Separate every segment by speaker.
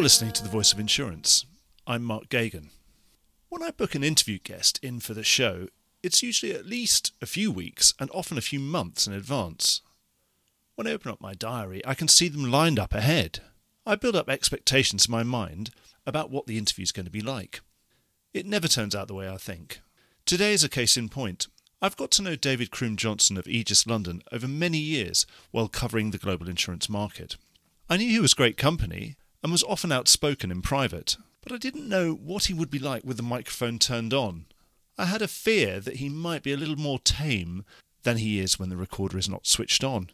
Speaker 1: You're listening to The Voice of Insurance. I'm Mark Geoghegan. When I book an interview guest in for the show, it's usually at least a few weeks and often a few months in advance. When I open up my diary, I can see them lined up ahead. I build up expectations in my mind about what the interview is going to be like. It never turns out the way I think. Today is a case in point. I've got to know David Croom Johnson of Aegis London over many years while covering the global insurance market. I knew he was great company and was often outspoken in private, but I didn't know what he would be like with the microphone turned on. I had a fear that he might be a little more tame than he is when the recorder is not switched on.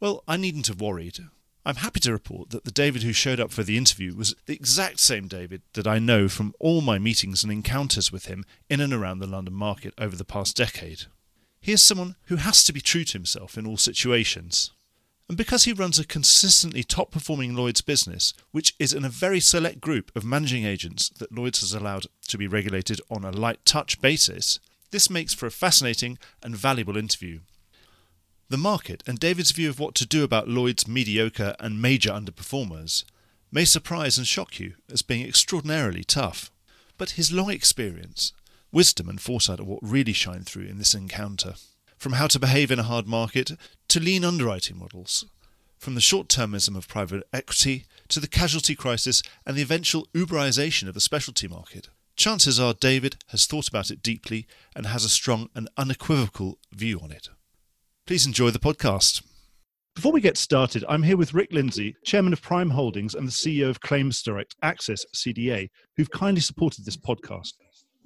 Speaker 1: Well, I needn't have worried. I'm happy to report that the David who showed up for the interview was the exact same David that I know from all my meetings and encounters with him in and around the London market over the past decade. He is someone who has to be true to himself in all situations. And because he runs a consistently top performing Lloyd's business, which is in a very select group of managing agents that Lloyd's has allowed to be regulated on a light touch basis, this makes for a fascinating and valuable interview. The market and David's view of what to do about Lloyd's mediocre and major underperformers may surprise and shock you as being extraordinarily tough. But his long experience, wisdom, and foresight are what really shine through in this encounter from how to behave in a hard market to lean underwriting models, from the short termism of private equity to the casualty crisis and the eventual Uberization of the specialty market. Chances are David has thought about it deeply and has a strong and unequivocal view on it. Please enjoy the podcast. Before we get started, I'm here with Rick Lindsay, Chairman of Prime Holdings and the CEO of Claims Direct Access CDA, who've kindly supported this podcast.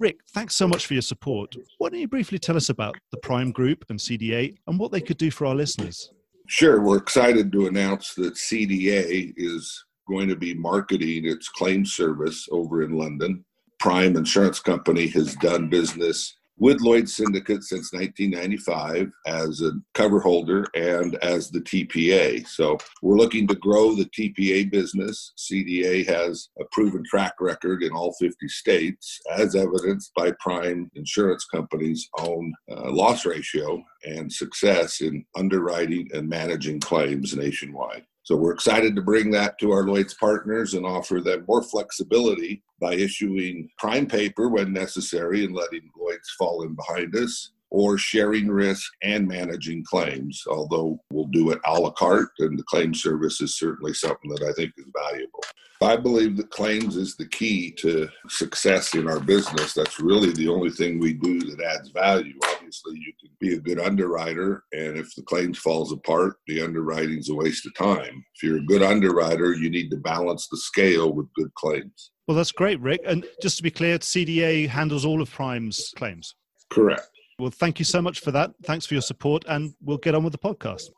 Speaker 1: Rick, thanks so much for your support. Why don't you briefly tell us about the Prime Group and CDA and what they could do for our listeners?
Speaker 2: Sure. We're excited to announce that CDA is going to be marketing its claim service over in London. Prime Insurance Company has done business with Lloyd Syndicate since 1995 as a cover holder and as the TPA. So we're looking to grow the TPA business. CDA has a proven track record in all 50 states, as evidenced by Prime Insurance Company's own uh, loss ratio and success in underwriting and managing claims nationwide. So we're excited to bring that to our Lloyd's partners and offer them more flexibility by issuing prime paper when necessary and letting Lloyd's fall in behind us, or sharing risk and managing claims, although we'll do it a la carte, and the claim service is certainly something that I think is valuable. I believe that claims is the key to success in our business. That's really the only thing we do that adds value. Obviously, you can be a good underwriter, and if the claims falls apart, the underwriting's a waste of time. If you're a good underwriter, you need to balance the scale with good claims.
Speaker 1: Well, that's great, Rick. And just to be clear, CDA handles all of Prime's claims.
Speaker 2: Correct.
Speaker 1: Well, thank you so much for that. Thanks for your support, and we'll get on with the podcast.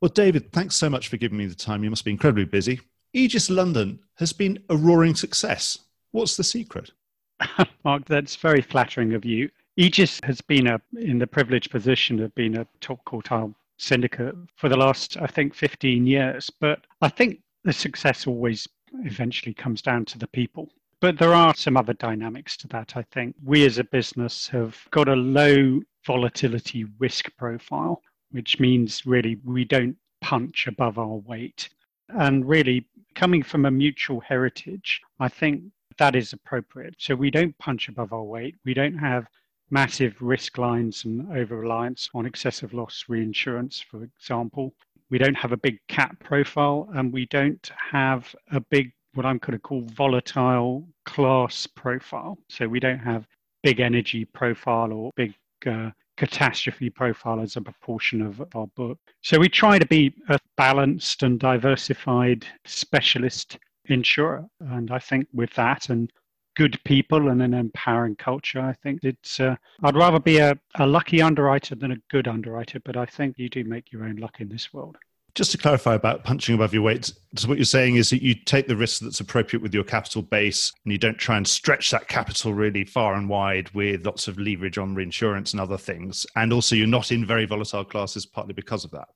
Speaker 1: Well, David, thanks so much for giving me the time. You must be incredibly busy. Aegis London has been a roaring success. What's the secret?
Speaker 3: Mark, that's very flattering of you. Aegis has been a, in the privileged position of being a top quartile syndicate for the last, I think, 15 years. But I think the success always eventually comes down to the people. But there are some other dynamics to that. I think we as a business have got a low volatility risk profile, which means really we don't punch above our weight. And really, coming from a mutual heritage, I think that is appropriate. So we don't punch above our weight. We don't have massive risk lines and over reliance on excess of loss reinsurance, for example. We don't have a big cat profile and we don't have a big what I'm going to call volatile class profile. So we don't have big energy profile or big uh, catastrophe profile as a proportion of our book. So we try to be a balanced and diversified specialist insurer. And I think with that and good people and an empowering culture, I think it's, uh, I'd rather be a, a lucky underwriter than a good underwriter, but I think you do make your own luck in this world.
Speaker 1: Just to clarify about punching above your weight, so what you're saying is that you take the risk that's appropriate with your capital base and you don't try and stretch that capital really far and wide with lots of leverage on reinsurance and other things. And also, you're not in very volatile classes partly because of that.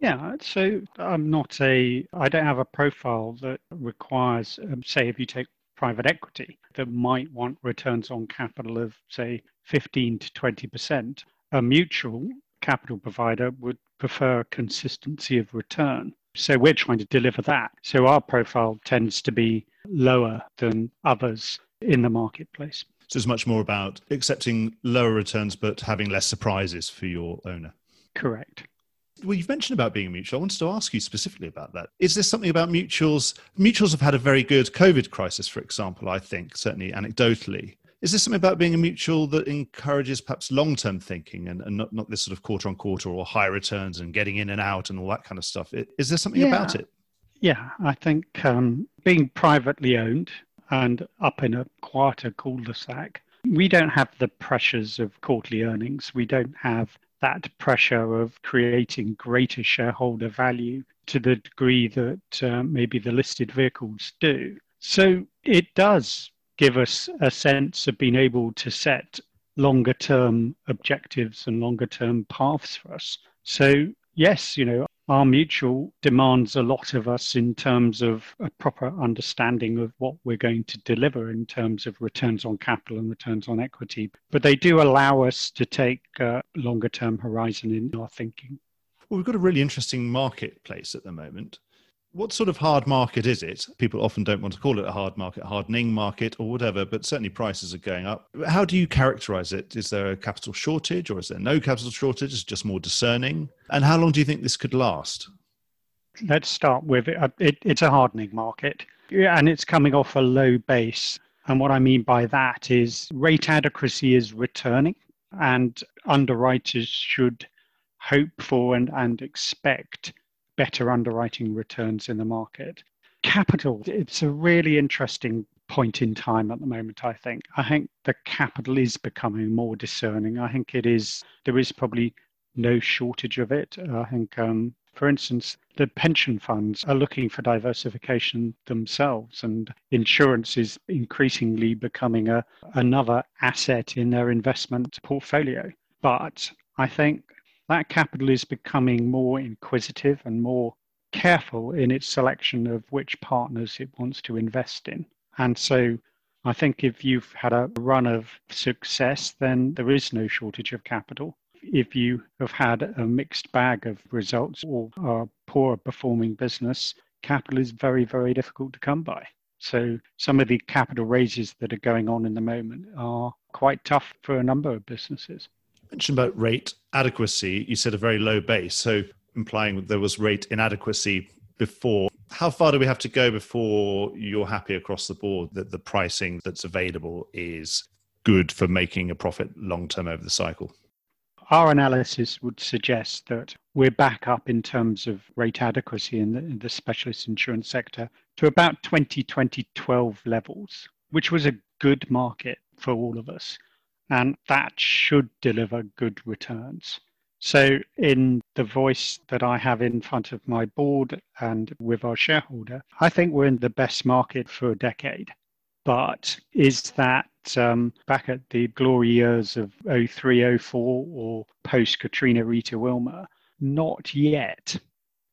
Speaker 3: Yeah, so I'm not a, I don't have a profile that requires, um, say, if you take private equity that might want returns on capital of, say, 15 to 20%. A mutual capital provider would prefer consistency of return. So we're trying to deliver that. So our profile tends to be lower than others in the marketplace.
Speaker 1: So it's much more about accepting lower returns but having less surprises for your owner.
Speaker 3: Correct.
Speaker 1: Well, you've mentioned about being a mutual. I wanted to ask you specifically about that. Is there something about mutuals? Mutuals have had a very good COVID crisis, for example, I think, certainly anecdotally. Is this something about being a mutual that encourages perhaps long term thinking and, and not, not this sort of quarter on quarter or high returns and getting in and out and all that kind of stuff? Is there something
Speaker 3: yeah.
Speaker 1: about it?
Speaker 3: Yeah, I think um, being privately owned and up in a quieter cul-de-sac, we don't have the pressures of quarterly earnings. We don't have that pressure of creating greater shareholder value to the degree that uh, maybe the listed vehicles do. So it does give us a sense of being able to set longer term objectives and longer term paths for us. So, yes, you know, our mutual demands a lot of us in terms of a proper understanding of what we're going to deliver in terms of returns on capital and returns on equity. But they do allow us to take a longer term horizon in our thinking.
Speaker 1: Well, we've got a really interesting marketplace at the moment. What sort of hard market is it? People often don't want to call it a hard market, hardening market, or whatever, but certainly prices are going up. How do you characterize it? Is there a capital shortage or is there no capital shortage? Is just more discerning? And how long do you think this could last?
Speaker 3: Let's start with it. Uh, it it's a hardening market and it's coming off a low base. And what I mean by that is rate adequacy is returning, and underwriters should hope for and, and expect better underwriting returns in the market. Capital, it's a really interesting point in time at the moment, I think. I think the capital is becoming more discerning. I think it is, there is probably no shortage of it. I think, um, for instance, the pension funds are looking for diversification themselves, and insurance is increasingly becoming a, another asset in their investment portfolio. But I think that capital is becoming more inquisitive and more careful in its selection of which partners it wants to invest in. And so I think if you've had a run of success, then there is no shortage of capital. If you have had a mixed bag of results or a poor performing business, capital is very, very difficult to come by. So some of the capital raises that are going on in the moment are quite tough for a number of businesses
Speaker 1: mentioned about rate adequacy. You said a very low base, so implying there was rate inadequacy before. How far do we have to go before you're happy across the board that the pricing that's available is good for making a profit long term over the cycle?
Speaker 3: Our analysis would suggest that we're back up in terms of rate adequacy in the, in the specialist insurance sector to about 2012 levels, which was a good market for all of us and that should deliver good returns. So, in the voice that I have in front of my board and with our shareholder, I think we're in the best market for a decade. But is that um, back at the glory years of 03, 04 or post Katrina Rita Wilma? Not yet.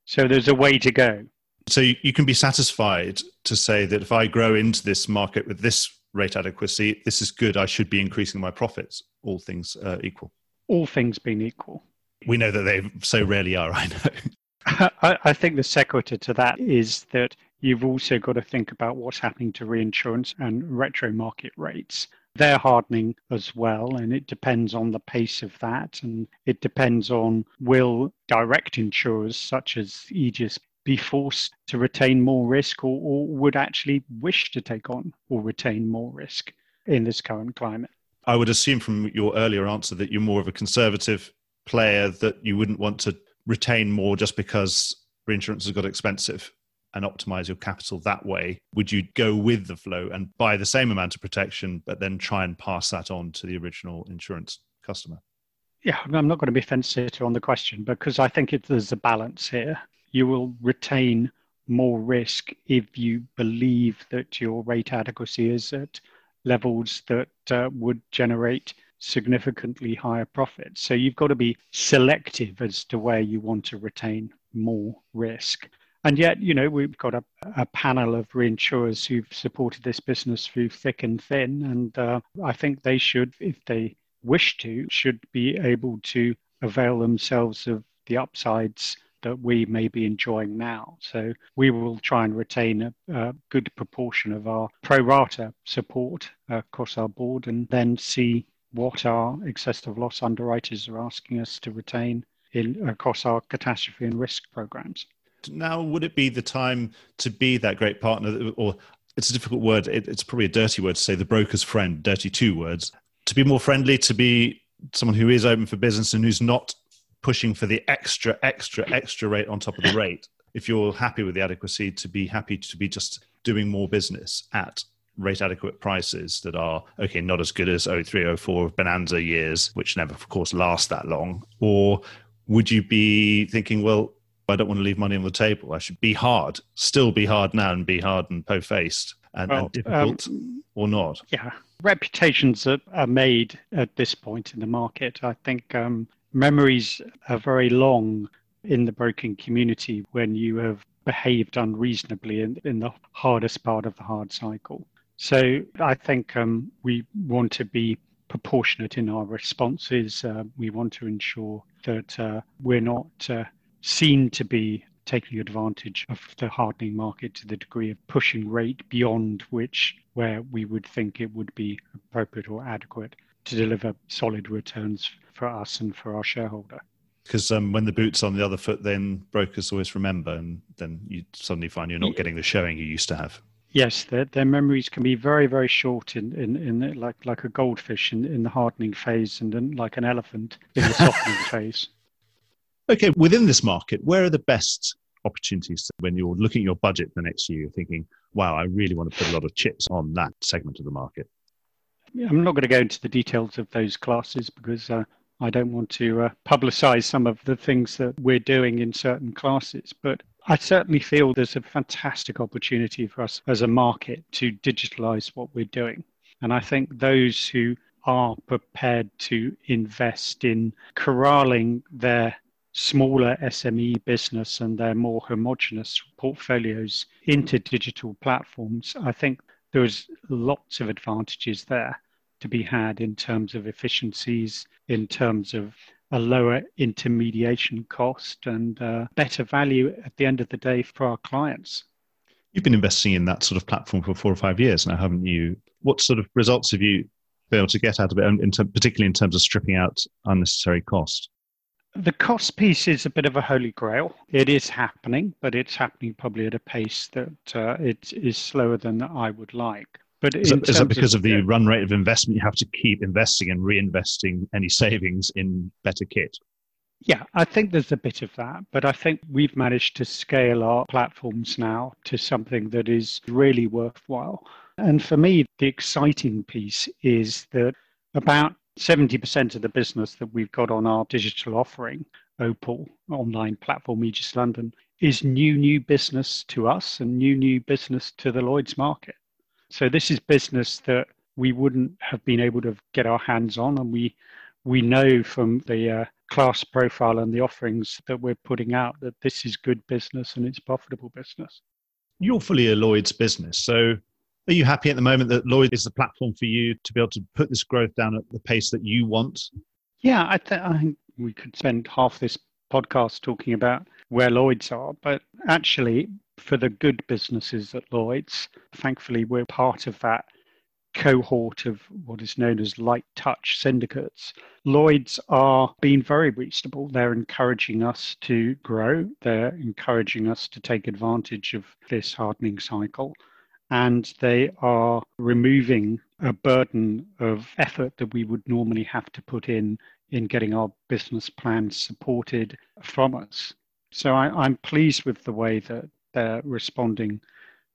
Speaker 3: So, there's a way to go.
Speaker 1: So, you can be satisfied to say that if I grow into this market with this rate adequacy, this is good, I should be increasing my profits, all things uh, equal.
Speaker 3: All things being equal.
Speaker 1: We know that they so rarely are, I
Speaker 3: know. I, I think the sequitur to that is that you've also got to think about what's happening to reinsurance and retro market rates. They're hardening as well, and it depends on the pace of that. And it depends on will direct insurers such as Aegis be forced to retain more risk or, or would actually wish to take on or retain more risk in this current climate.
Speaker 1: I would assume from your earlier answer that you're more of a conservative player, that you wouldn't want to retain more just because reinsurance has got expensive and optimize your capital that way. Would you go with the flow and buy the same amount of protection, but then try and pass that on to the original insurance customer?
Speaker 3: Yeah, I'm not going to be fence sitter on the question because I think it, there's a balance here you will retain more risk if you believe that your rate adequacy is at levels that uh, would generate significantly higher profits. So you've got to be selective as to where you want to retain more risk. And yet, you know, we've got a, a panel of reinsurers who've supported this business through thick and thin. And uh, I think they should, if they wish to, should be able to avail themselves of the upsides that we may be enjoying now. So we will try and retain a, a good proportion of our pro rata support across our board and then see what our excess of loss underwriters are asking us to retain in across our catastrophe and risk programs.
Speaker 1: Now, would it be the time to be that great partner, or it's a difficult word, it, it's probably a dirty word to say the broker's friend, dirty two words, to be more friendly, to be someone who is open for business and who's not pushing for the extra, extra, extra rate on top of the rate. If you're happy with the adequacy, to be happy to be just doing more business at rate adequate prices that are okay not as good as 03 04 bonanza years which never of course last that long. Or would you be thinking well i don't want to leave money on the table. I should be hard still be hard now and be hard and po-faced and, well, and difficult um, or not?
Speaker 3: yeah reputations are, are, made at this point in the market. I think um, memories are very long in the broken community when you have behaved unreasonably in, in the hardest part of the hard cycle so I think um, we want to be proportionate in our responses. Uh, we want to ensure that uh, we're not uh, seen to be taking advantage of the hardening market to the degree of pushing rate beyond which where we would think it would be appropriate or adequate to deliver solid returns for us and for our shareholder.
Speaker 1: Because um, when the boot's on the other foot, then brokers always remember, and then you suddenly find you're not getting the showing you used to have.
Speaker 3: Yes, their, their memories can be very, very short in, in, in like like a goldfish in, in the hardening phase and then like an elephant in the softening phase.
Speaker 1: Okay, within this market, where are the best opportunities when you're looking at your budget for next year? You're thinking, wow, I really want to put a lot of chips on that segment of the market.
Speaker 3: I'm not going to go into the details of those classes because uh, I don't want to uh, publicize some of the things that we're doing in certain classes. But I certainly feel there's a fantastic opportunity for us as a market to digitalize what we're doing. And I think those who are prepared to invest in corralling their smaller SME business and their more homogenous portfolios into digital platforms, I think there's lots of advantages there to be had in terms of efficiencies, in terms of a lower intermediation cost and uh, better value at the end of the day for our clients.
Speaker 1: You've been investing in that sort of platform for four or five years now, haven't you? What sort of results have you been able to get out of it, in particularly in terms of stripping out unnecessary cost?
Speaker 3: The cost piece is a bit of a holy grail. It is happening, but it's happening probably at a pace that uh, it is slower than I would like. But
Speaker 1: is that, is that because of, of the run rate of investment? You have to keep investing and reinvesting any savings in better kit.
Speaker 3: Yeah, I think there's a bit of that, but I think we've managed to scale our platforms now to something that is really worthwhile. And for me, the exciting piece is that about 70% of the business that we've got on our digital offering, Opal online platform, Aegis London, is new, new business to us and new, new business to the Lloyd's market. So this is business that we wouldn't have been able to get our hands on, and we we know from the uh, class profile and the offerings that we're putting out that this is good business and it's profitable business.
Speaker 1: You're fully a Lloyd's business, so are you happy at the moment that Lloyd is the platform for you to be able to put this growth down at the pace that you want?
Speaker 3: Yeah, I, th- I think we could spend half this podcast talking about where Lloyd's are, but actually, for the good businesses at Lloyd's. Thankfully, we're part of that cohort of what is known as light touch syndicates. Lloyd's are being very reasonable. They're encouraging us to grow, they're encouraging us to take advantage of this hardening cycle, and they are removing a burden of effort that we would normally have to put in in getting our business plans supported from us. So I, am pleased with the way that they're responding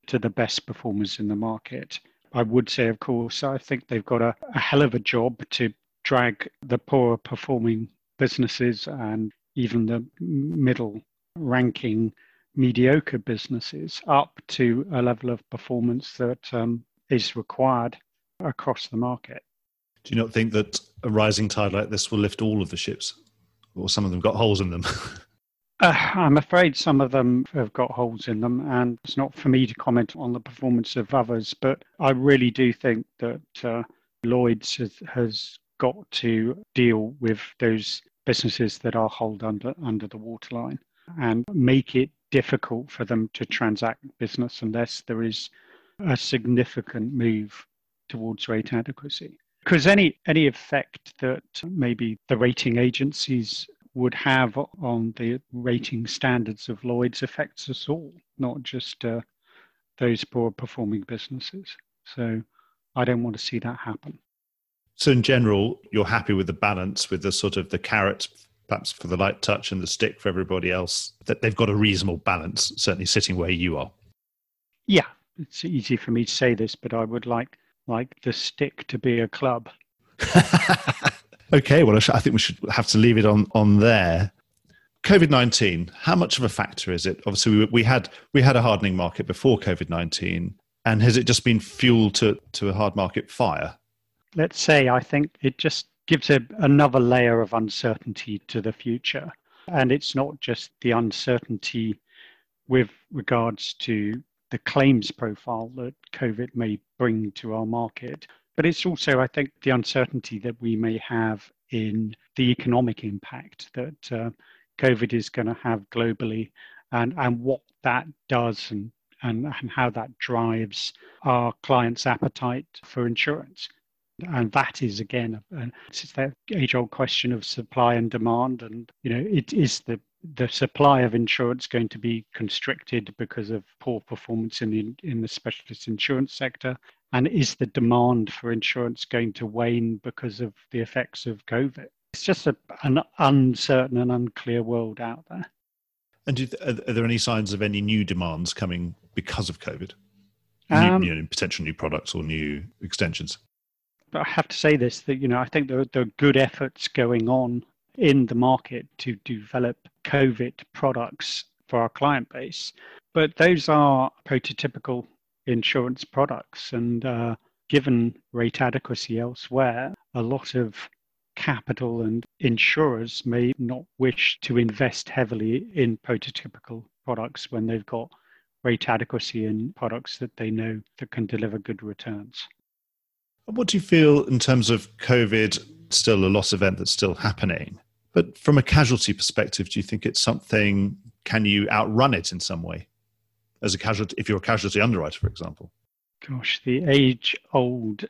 Speaker 3: to the best performers in the market. I would say, of course, I think they've got a, a hell of a job to drag the poorer performing businesses and even the middle ranking mediocre businesses up to a level of performance that um, is required across the market.
Speaker 1: Do you not think that a rising tide like this will lift all of the ships, or some of them got holes in them?
Speaker 3: Uh, I'm afraid some of them have got holes in them, and it's not for me to comment on the performance of others. But I really do think that uh, Lloyd's has, has, got to deal with those businesses that are hold under under the waterline. and make it difficult for them to transact business unless there is a significant move towards rate adequacy. Because any any effect that maybe the rating agencies would have on the rating standards of Lloyd's affects us all, not just uh, those poor performing businesses. So I don't want to see that happen.
Speaker 1: So in general, you're happy with the balance, with the sort of the carrot, perhaps for the light touch, and the stick for everybody else. That they've got a reasonable balance, certainly sitting where you are.
Speaker 3: Yeah, it's easy for me to say this, but I would like like the stick to be a club.
Speaker 1: okay, well, I think we should have to leave it on on there. COVID nineteen, how much of a factor is it? Obviously, we, we had we had a hardening market before COVID nineteen, and has it just been fuel to to a hard market fire?
Speaker 3: let's say, I think it just gives a, another layer of uncertainty to the future. And it's not just the uncertainty with regards to the claims profile that COVID may bring to our market, but it's also, I think, the uncertainty that we may have in the economic impact that uh, COVID is going to have globally and, and what that does and, and, and how that drives our clients' appetite for insurance and that is again it's that age old question of supply and demand and you know it is the the supply of insurance going to be constricted because of poor performance in the in the specialist insurance sector? And is the demand for insurance going to wane because of the effects of covid? It's just a, an uncertain and unclear world out there.
Speaker 1: And th- are there any signs of any new demands coming because of covid? Um, new, you know, potential new products or new extensions
Speaker 3: I have to say this that you know I think there, there are good efforts going on in the market to develop COVID products for our client base, but those are prototypical insurance products, and uh, given rate adequacy elsewhere, a lot of capital and insurers may not wish to invest heavily in prototypical products when they've got rate adequacy in products that they know that can deliver good returns.
Speaker 1: What do you feel in terms of COVID, still a loss event that's still happening? But from a casualty perspective, do you think it's something, can you outrun it in some way? As a casualty, if you're a casualty underwriter, for example?
Speaker 3: Gosh, the age old,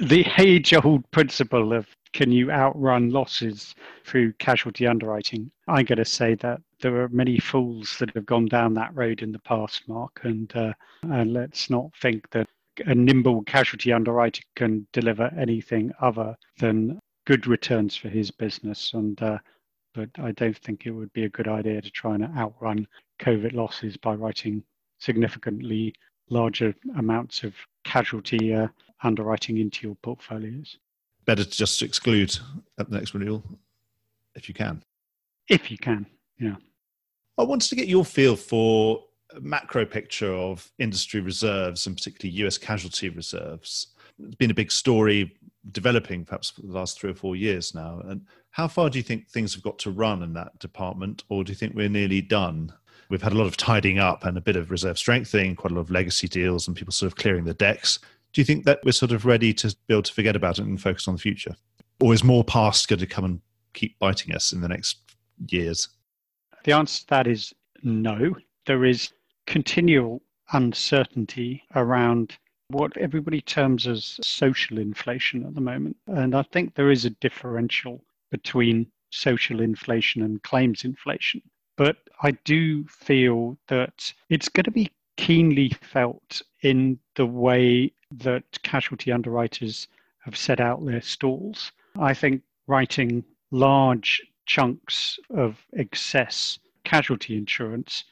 Speaker 3: the age old principle of can you outrun losses through casualty underwriting? I'm going to say that there are many fools that have gone down that road in the past, Mark, and uh, and let's not think that a nimble casualty underwriter can deliver anything other than good returns for his business. And uh, but I don't think it would be a good idea to try and outrun COVID losses by writing significantly larger amounts of casualty uh, underwriting into your portfolios.
Speaker 1: Better to just exclude at the next renewal if you can.
Speaker 3: If you can, yeah.
Speaker 1: I wanted to get your feel for macro picture of industry reserves and particularly US casualty reserves. It's been a big story developing perhaps for the last three or four years now. And how far do you think things have got to run in that department, or do you think we're nearly done? We've had a lot of tidying up and a bit of reserve strengthening, quite a lot of legacy deals, and people sort of clearing the decks. Do you think that we're sort of ready to be able to forget about it and focus on the future? Or is more past going to come and keep biting us in the next years?
Speaker 3: The answer to that is no. There is continual uncertainty around what everybody terms as social inflation at the moment. And I think there is a differential between social inflation and claims inflation. But I do feel that it's going to be keenly felt in the way that casualty underwriters have set out their stalls. I think writing large chunks of excess casualty insurance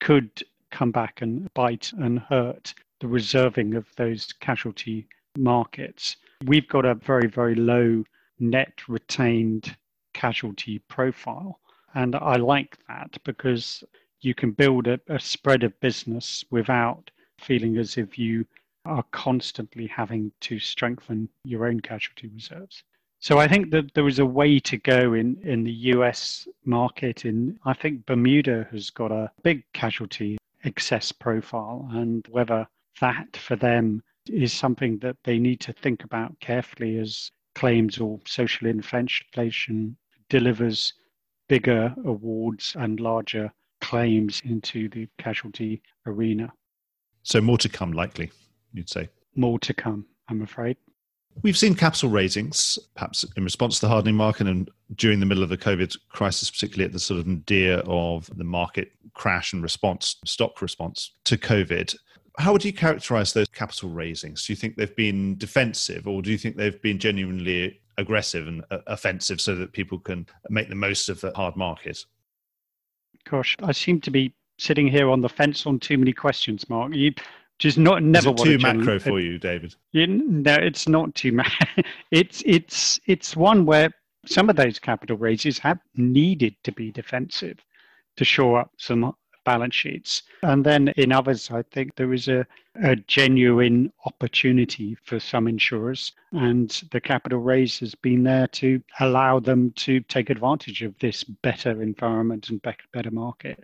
Speaker 3: could come back and bite and hurt the reserving of those casualty markets. We've got a very, very low net retained casualty profile. And I like that because you can build a, a, spread of business without feeling as if you are constantly having to strengthen your own casualty reserves. So I think that there is a way to go in, in the US market. In I think Bermuda has got a big casualty excess profile and whether that for them is something that they need to think about carefully as claims or social inflation delivers bigger awards and larger claims into the casualty arena.
Speaker 1: So more to come, likely, you'd say.
Speaker 3: More to come, I'm afraid.
Speaker 1: We've seen capital raisings, perhaps in response to the hardening market and during the middle of the COVID crisis, particularly at the sort of nadir of the market crash and response, stock response to COVID. How would you characterize those capital raisings? Do you think they've been defensive or do you think they've been genuinely aggressive and uh, offensive so that people can make the most of the hard market?
Speaker 3: Gosh, I seem to be sitting here on the fence on too many questions, Mark. You just not never
Speaker 1: too macro for you, David.
Speaker 3: You, no, it's not too macro. it's it's it's one where some of those capital raises have needed to be defensive to shore up some balance sheets. And then in others, I think there is a, a genuine opportunity for some insurers, and the capital raise has been there to allow them to take advantage of this better environment and better market.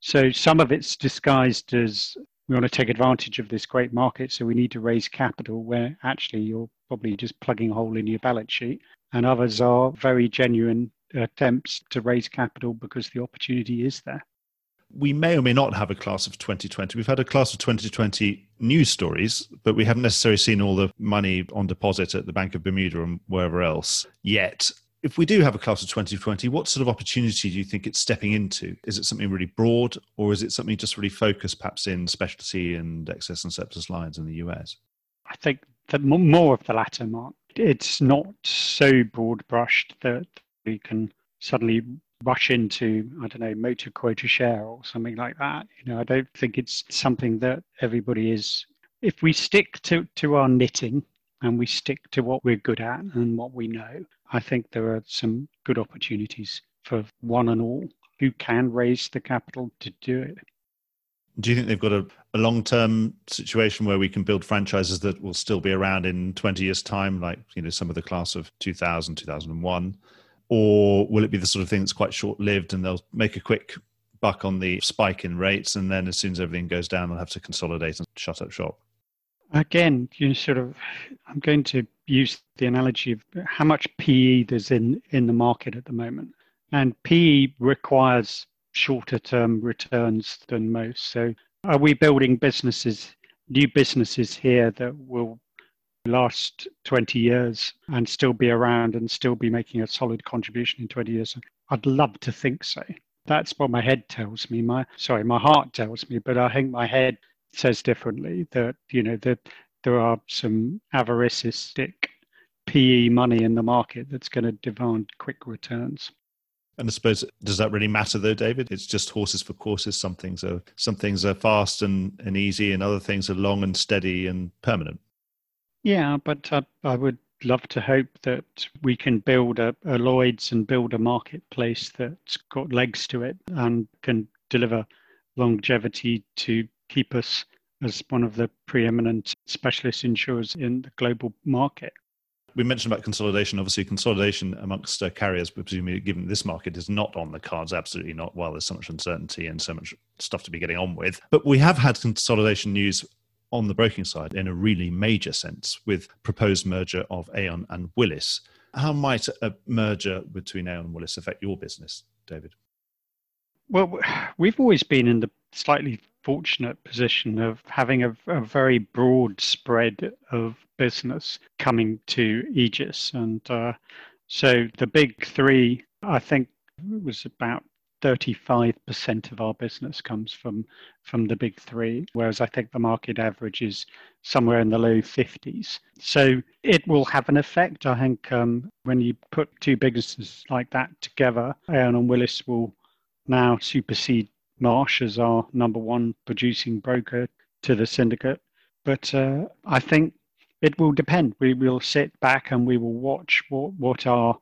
Speaker 3: So some of it's disguised as we want to take advantage of this great market, so we need to raise capital where actually you're probably just plugging a hole in your balance sheet. And others are very genuine attempts to raise capital because the opportunity is there
Speaker 1: we may or may not have a class of 2020. We've had a class of 2020 news stories, but we haven't necessarily seen all the money on deposit at the Bank of Bermuda and wherever else yet. If we do have a class of 2020, what sort of opportunity do you think it's stepping into? Is it something really broad, or is it something just really focused perhaps in specialty and excess and surplus lines in the US?
Speaker 3: I think that more of the latter, Mark. It's not so broad brushed that we can suddenly rush into i don't know motor quota share or something like that you know i don't think it's something that everybody is if we stick to to our knitting and we stick to what we're good at and what we know i think there are some good opportunities for one and all who can raise the capital to do it.
Speaker 1: Do you think they've got a, a long-term situation where we can build franchises that will still be around in 20 years time like you know some of the class of 2000 2001 or will it be the sort of thing that's quite short lived and they'll make a quick buck on the spike in rates and then as soon as everything goes down they'll have to consolidate and shut up shop?
Speaker 3: Again you sort of i'm going to use the analogy of how much pe there's in in the market at the moment and pe requires shorter term returns than most so are we building businesses new businesses here that will last 20 years and still be around and still be making a solid contribution in 20 years? I'd love to think so. That's what my head tells me. My sorry, my heart tells me, but I think my head says differently that you know that there are some avaricistic PE money in the market that's going to demand quick returns.
Speaker 1: And I suppose does that really matter though, David? It's just horses for courses. Some things are some things are fast and, and easy, and other things are long and steady and permanent.
Speaker 3: Yeah, but I, I would love to hope that we can build a, a Lloyd's and build a marketplace that's got legs to it and can deliver longevity to keep us as one of the preeminent specialist insurers in the global market.
Speaker 1: We mentioned about consolidation. Obviously, consolidation amongst uh, carriers, presumably given this market is not on the cards, absolutely not. While there's so much uncertainty and so much stuff to be getting on with, but we have had consolidation news on the broking side in a really major sense with proposed merger of Aon and Willis. How might a merger between Aon and Willis affect your business, David?
Speaker 3: Well, we've always been in the slightly fortunate position of having a, a very broad spread of business coming to Aegis. And uh, so the big three, I think, was about 35% of our business comes from from the big three, whereas I think the market average is somewhere in the low 50s. So it will have an effect. I think um, when you put two businesses like that together, Aon and Willis will now supersede Marsh as our number one producing broker to the syndicate. But uh, I think it will depend. We will sit back and we will watch what, what our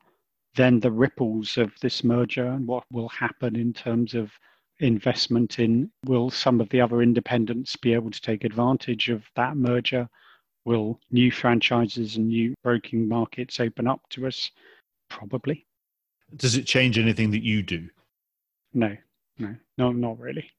Speaker 3: then the ripples of this merger and what will happen in terms of investment in will some of the other independents be able to take advantage of that merger? Will new franchises and new broking markets open up to us? Probably.
Speaker 1: Does it change anything that you do?
Speaker 3: No no no not really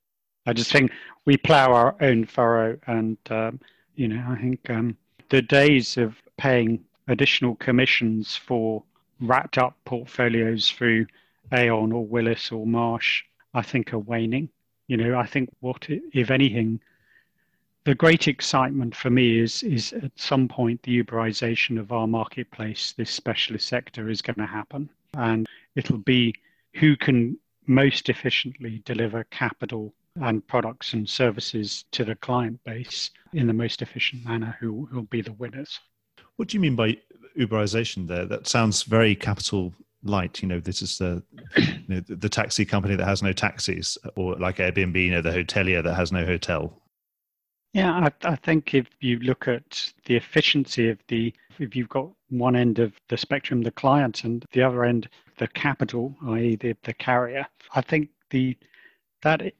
Speaker 3: i just think we plow our own furrow and um, you know i think um, the days of paying additional commissions for wrapped up portfolios through Aon or Willis or Marsh, I think, are waning. You know, I think what, if anything, the great excitement for me is is at some point the Uberization of our marketplace, this specialist sector, is going to happen, and it'll be who can most efficiently deliver capital and products and services to the client base in the most efficient manner who will be the winners.
Speaker 1: What do you mean by Uberization there? That sounds very capital light. You know, this is the you know, the taxi company that has no taxis, or like Airbnb, you know, the hotelier that has no hotel.
Speaker 3: Yeah, I, I think if you look at the efficiency of the, if you've got one end of the spectrum, the client, and the other end, the capital, i.e., the, the carrier, I think the that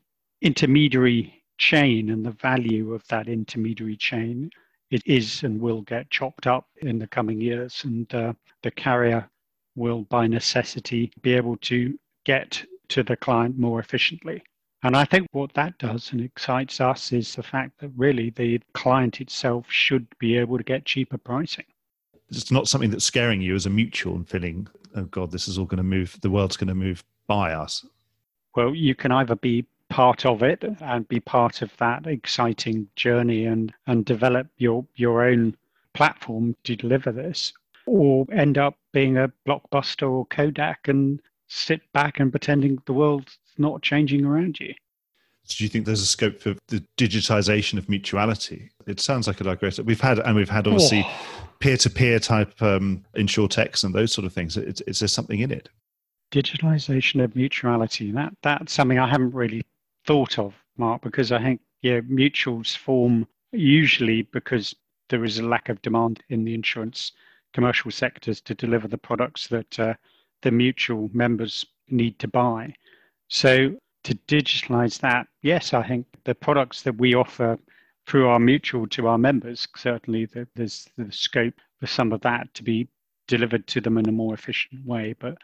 Speaker 3: intermediary chain and the value of that intermediary chain it is and will get chopped up in the coming years. And uh, the carrier will by necessity be able to get to the client more efficiently. And i think what that does and excites us is the fact that really the client itself should be able to get cheaper pricing
Speaker 1: it's not something that's scaring you as a mutual and feeling oh god this is all going to move the world's going to move by us.
Speaker 3: Well you can either be part of it and be part of that exciting journey and and develop your your own platform to deliver this or end up being a blockbuster or kodak and sit back and pretending the world's not changing around you
Speaker 1: do you think there's a scope for the digitization of mutuality it sounds like a digress we've had and we've had obviously oh. peer-to-peer type um, insurtechs and those sort of things is, is there something in it
Speaker 3: digitalization of mutuality that that's something i haven't really thought of, Mark, because I think yeah, mutuals form usually because there is a lack of demand in the insurance commercial sectors to deliver the products that uh, the mutual members need to buy. So to digitalize that, yes, I think the products that we offer through our mutual to our members, certainly there's the scope for some of that to be delivered to them in a more efficient way. But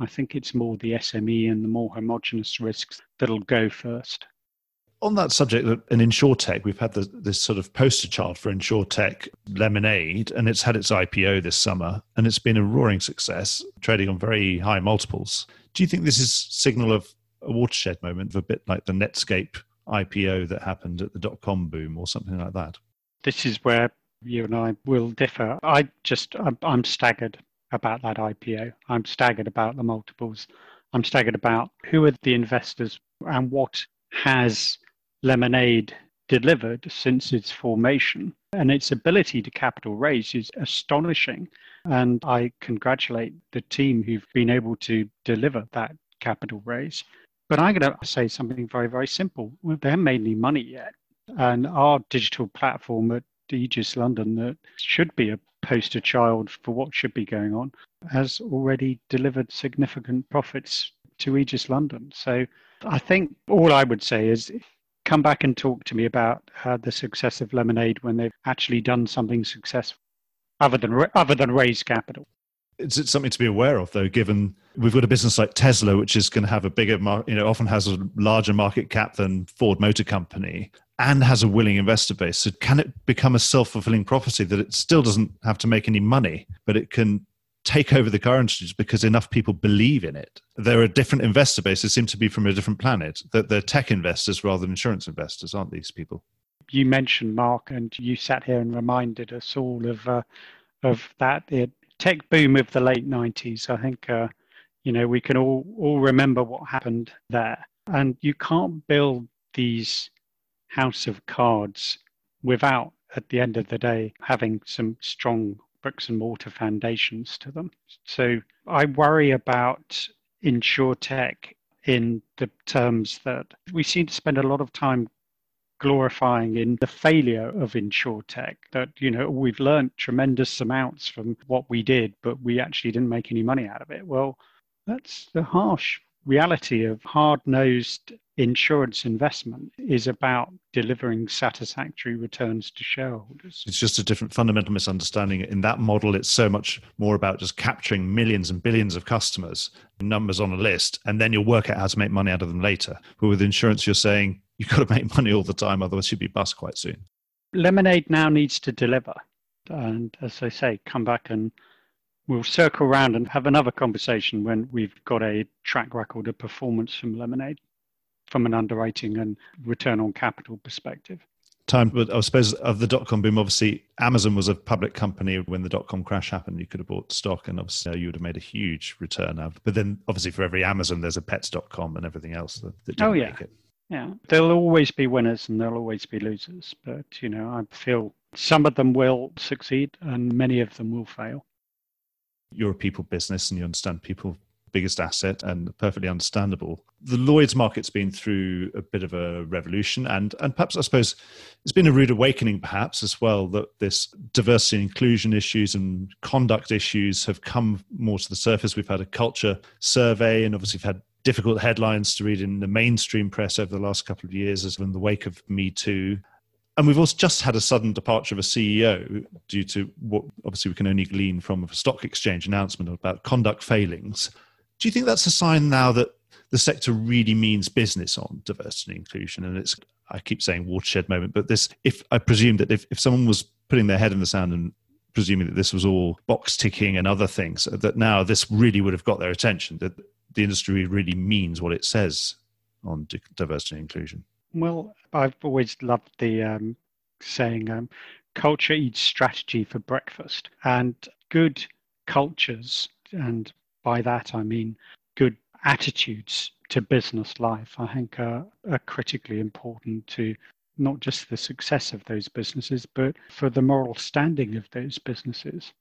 Speaker 3: I think it's more the SME and the more homogenous risks that'll go first.
Speaker 1: On that subject, in InsurTech, we've had the, this sort of poster child for InsurTech Lemonade, and it's had its IPO this summer, and it's been a roaring success, trading on very high multiples. Do you think this is signal of a watershed moment, a bit like the Netscape IPO that happened at the dot com boom or something like that?
Speaker 3: This is where you and I will differ. I just, I'm, I'm staggered about that IPO. I'm staggered about the multiples. I'm staggered about who are the investors and what has Lemonade delivered since its formation. And its ability to capital raise is astonishing. And I congratulate the team who've been able to deliver that capital raise. But I'm going to say something very, very simple. They haven't made any money yet. And our digital platform at Aegis London, that should be a poster child for what should be going on, has already delivered significant profits to Aegis London. So I think all I would say is come back and talk to me about uh, the success of Lemonade when they've actually done something successful other than other than raise capital.
Speaker 1: It's something to be aware of, though, given we've got a business like Tesla, which is going to have a bigger, you know, often has a larger market cap than Ford Motor Company, and has a willing investor base. So can it become a self-fulfilling prophecy that it still doesn't have to make any money, but it can take over the car industry because enough people believe in it. There are different investor bases, seem to be from a different planet. That they're tech investors rather than insurance investors, aren't these people?
Speaker 3: You mentioned Mark, and you sat here and reminded us all of uh, of that it, tech boom of the late '90s. I think uh, you know we can all all remember what happened there, and you can't build these house of cards without, at the end of the day, having some strong bricks and mortar foundations to them. So I worry about InsurTech in the terms that we seem to spend a lot of time glorifying in the failure of InsurTech. that you know we've learned tremendous amounts from what we did but we actually didn't make any money out of it well that's the harsh reality of hard-nosed insurance investment is about delivering satisfactory returns to shareholders.
Speaker 1: It's just a different fundamental misunderstanding. In that model, it's so much more about just capturing millions and billions of customers, numbers on a list, and then you'll work out how to make money out of them later. But with insurance, you're saying you've got to make money all the time, otherwise you'll be bust quite soon.
Speaker 3: Lemonade now needs to deliver. And as I say, come back and we'll circle around and have another conversation when we've got a track record of performance from Lemonade from an underwriting and return on capital perspective.
Speaker 1: Time, but I suppose of the dot com boom, obviously Amazon was a public company when the dot com crash happened. You could have bought stock, and obviously you would have made a huge return out. But then, obviously, for every Amazon, there's a pets.com and everything else that, that
Speaker 3: oh, yeah. Yeah, there'll always be winners and there'll always be losers. But, you know, I feel some of them will succeed and many of them will fail.
Speaker 1: You're a people business and you understand people biggest asset and perfectly understandable. The Lloyd's market's been through a bit of a revolution and and perhaps I suppose it's been a rude awakening perhaps as well that this diversity and inclusion issues and conduct issues have come more to the surface. We've had a culture survey and obviously we've had difficult headlines to read in the mainstream press over the last couple of years as in the wake of Me Too. And we've also just had a sudden departure of a CEO due to what obviously we can only glean from a stock exchange announcement about conduct failings. Do you think that's a sign now that the sector really means business on diversity and inclusion? And it's, I keep saying watershed moment, but this, if I presume that if, if someone was putting their head in the sand and presuming that this was all box ticking and other things, that now this really would have got their attention, that the industry really means what it says on diversity and inclusion.
Speaker 3: Well, I've always loved the um, saying, um, culture eats strategy for breakfast. And good cultures, and by that I mean good attitudes to business life, I think are, are critically important to not just the success of those businesses, but for the moral standing of those businesses.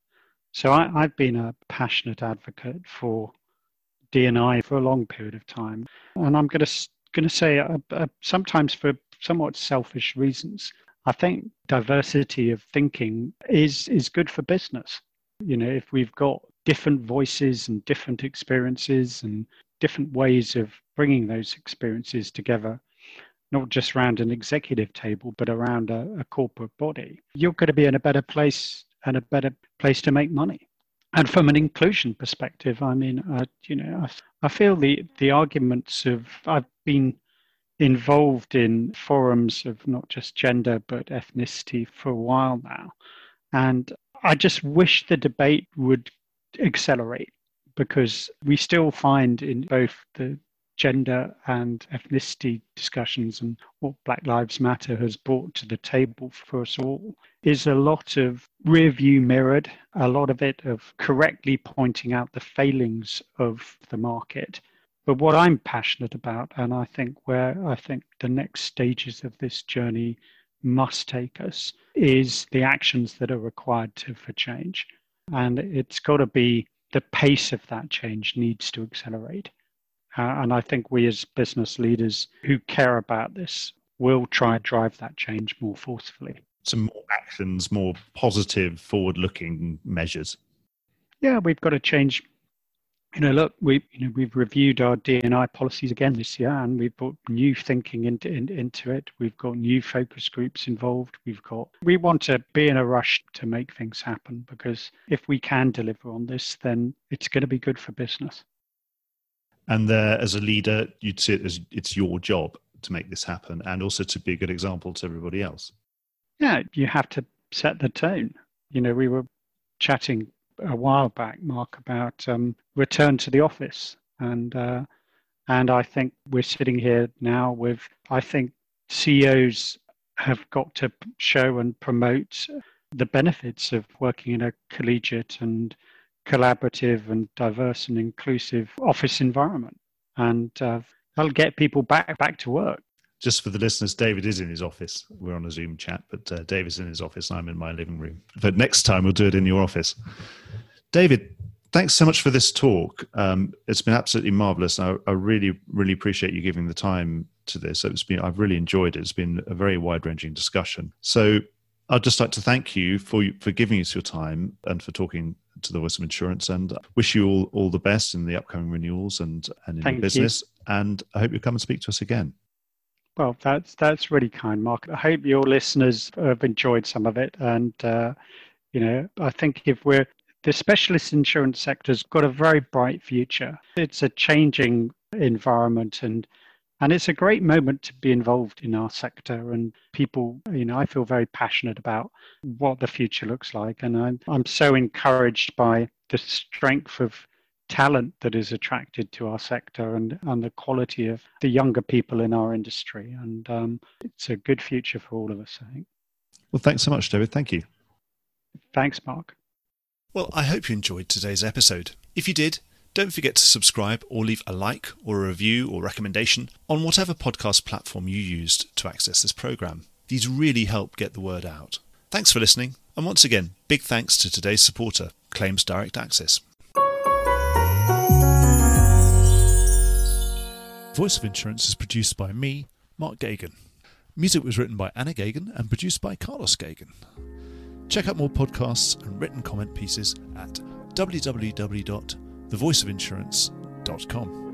Speaker 3: So I, have been a passionate advocate for D&I for a long period of time, and I'm going to going to say uh, uh, sometimes for somewhat selfish reasons. I think diversity of thinking is is good for business. You know, if we've got different voices and different experiences and different ways of bringing those experiences together, not just around an executive table, but around a, a corporate body, you're going to be in a better place and a better place to make money. And from an inclusion perspective, I mean, uh, you know, I, I feel the the arguments of I've been involved in forums of not just gender but ethnicity for a while now, and I just wish the debate would accelerate because we still find in both the gender and ethnicity discussions and what Black Lives Matter has brought to the table for us all is a lot of rear view mirrored, a lot of it of correctly pointing out the failings of the market. But what I'm passionate about, and I think where I think the next stages of this journey must take us, is the actions that are required to, for change. And it's got to be the pace of that change needs to accelerate. Uh, and I think we as business leaders who care about this will try and drive that change more forcefully.
Speaker 1: Some more actions, more positive, forward looking measures.
Speaker 3: Yeah, we've got to change. You know, look, we you know we've reviewed our D&I policies again this year, and we've brought new thinking into in, into it. We've got new focus groups involved. We've got we want to be in a rush to make things happen because if we can deliver on this, then it's going to be good for business
Speaker 1: and there as a leader you'd see it as it's your job to make this happen and also to be a good example to everybody else.
Speaker 3: Yeah you have to set the tone. You know we were chatting a while back mark about um, return to the office. And uh, and i think we're sitting here now with i think ceos have got to show and promote the benefits of working in a collegiate and collaborative and diverse and inclusive office environment. And uh, that'll get people back back to work.
Speaker 1: Just for the listeners, David is in his office. We're on a Zoom chat, but uh, David's in his office and I'm in my living room. But next time we'll do it in your office. David, thanks so much for this talk. Um, it's been absolutely marvelous. I, I, really, really appreciate you giving the time to this. It's been, I've really enjoyed it. It's been a very wide ranging discussion. So I'd just like to thank you for for giving us your time and for talking to the Voice of Insurance and wish you all, all the best in the upcoming renewals and, and in Thank your business. You. And I hope you come and speak to us again.
Speaker 3: Well, that's that's really kind, Mark. I hope your listeners have enjoyed some of it, and uh, you know, I think if we're the specialist insurance sector's got a very bright future. It's a changing environment, and And it's a great moment to be involved in our sector. And people, you know, I feel very passionate about what the future looks like. And I'm, I'm so encouraged by the strength of talent that is attracted to our sector and, and the quality of the younger people in our industry. And um, it's a good future for all of us, I think.
Speaker 1: Well, thanks so much, David. Thank you.
Speaker 3: Thanks, Mark.
Speaker 1: Well, I hope you enjoyed today's episode. If you did, don't forget to subscribe or leave a like or a review or recommendation on whatever podcast platform you used to access this program. These really help get the word out. Thanks for listening, and once again, big thanks to today's supporter, Claims Direct Access. Voice of Insurance is produced by me, Mark Geoghegan. Music was written by Anna Geoghegan and produced by Carlos Geoghegan. Check out more podcasts and written comment pieces at www.thevoiceofinsurance.com.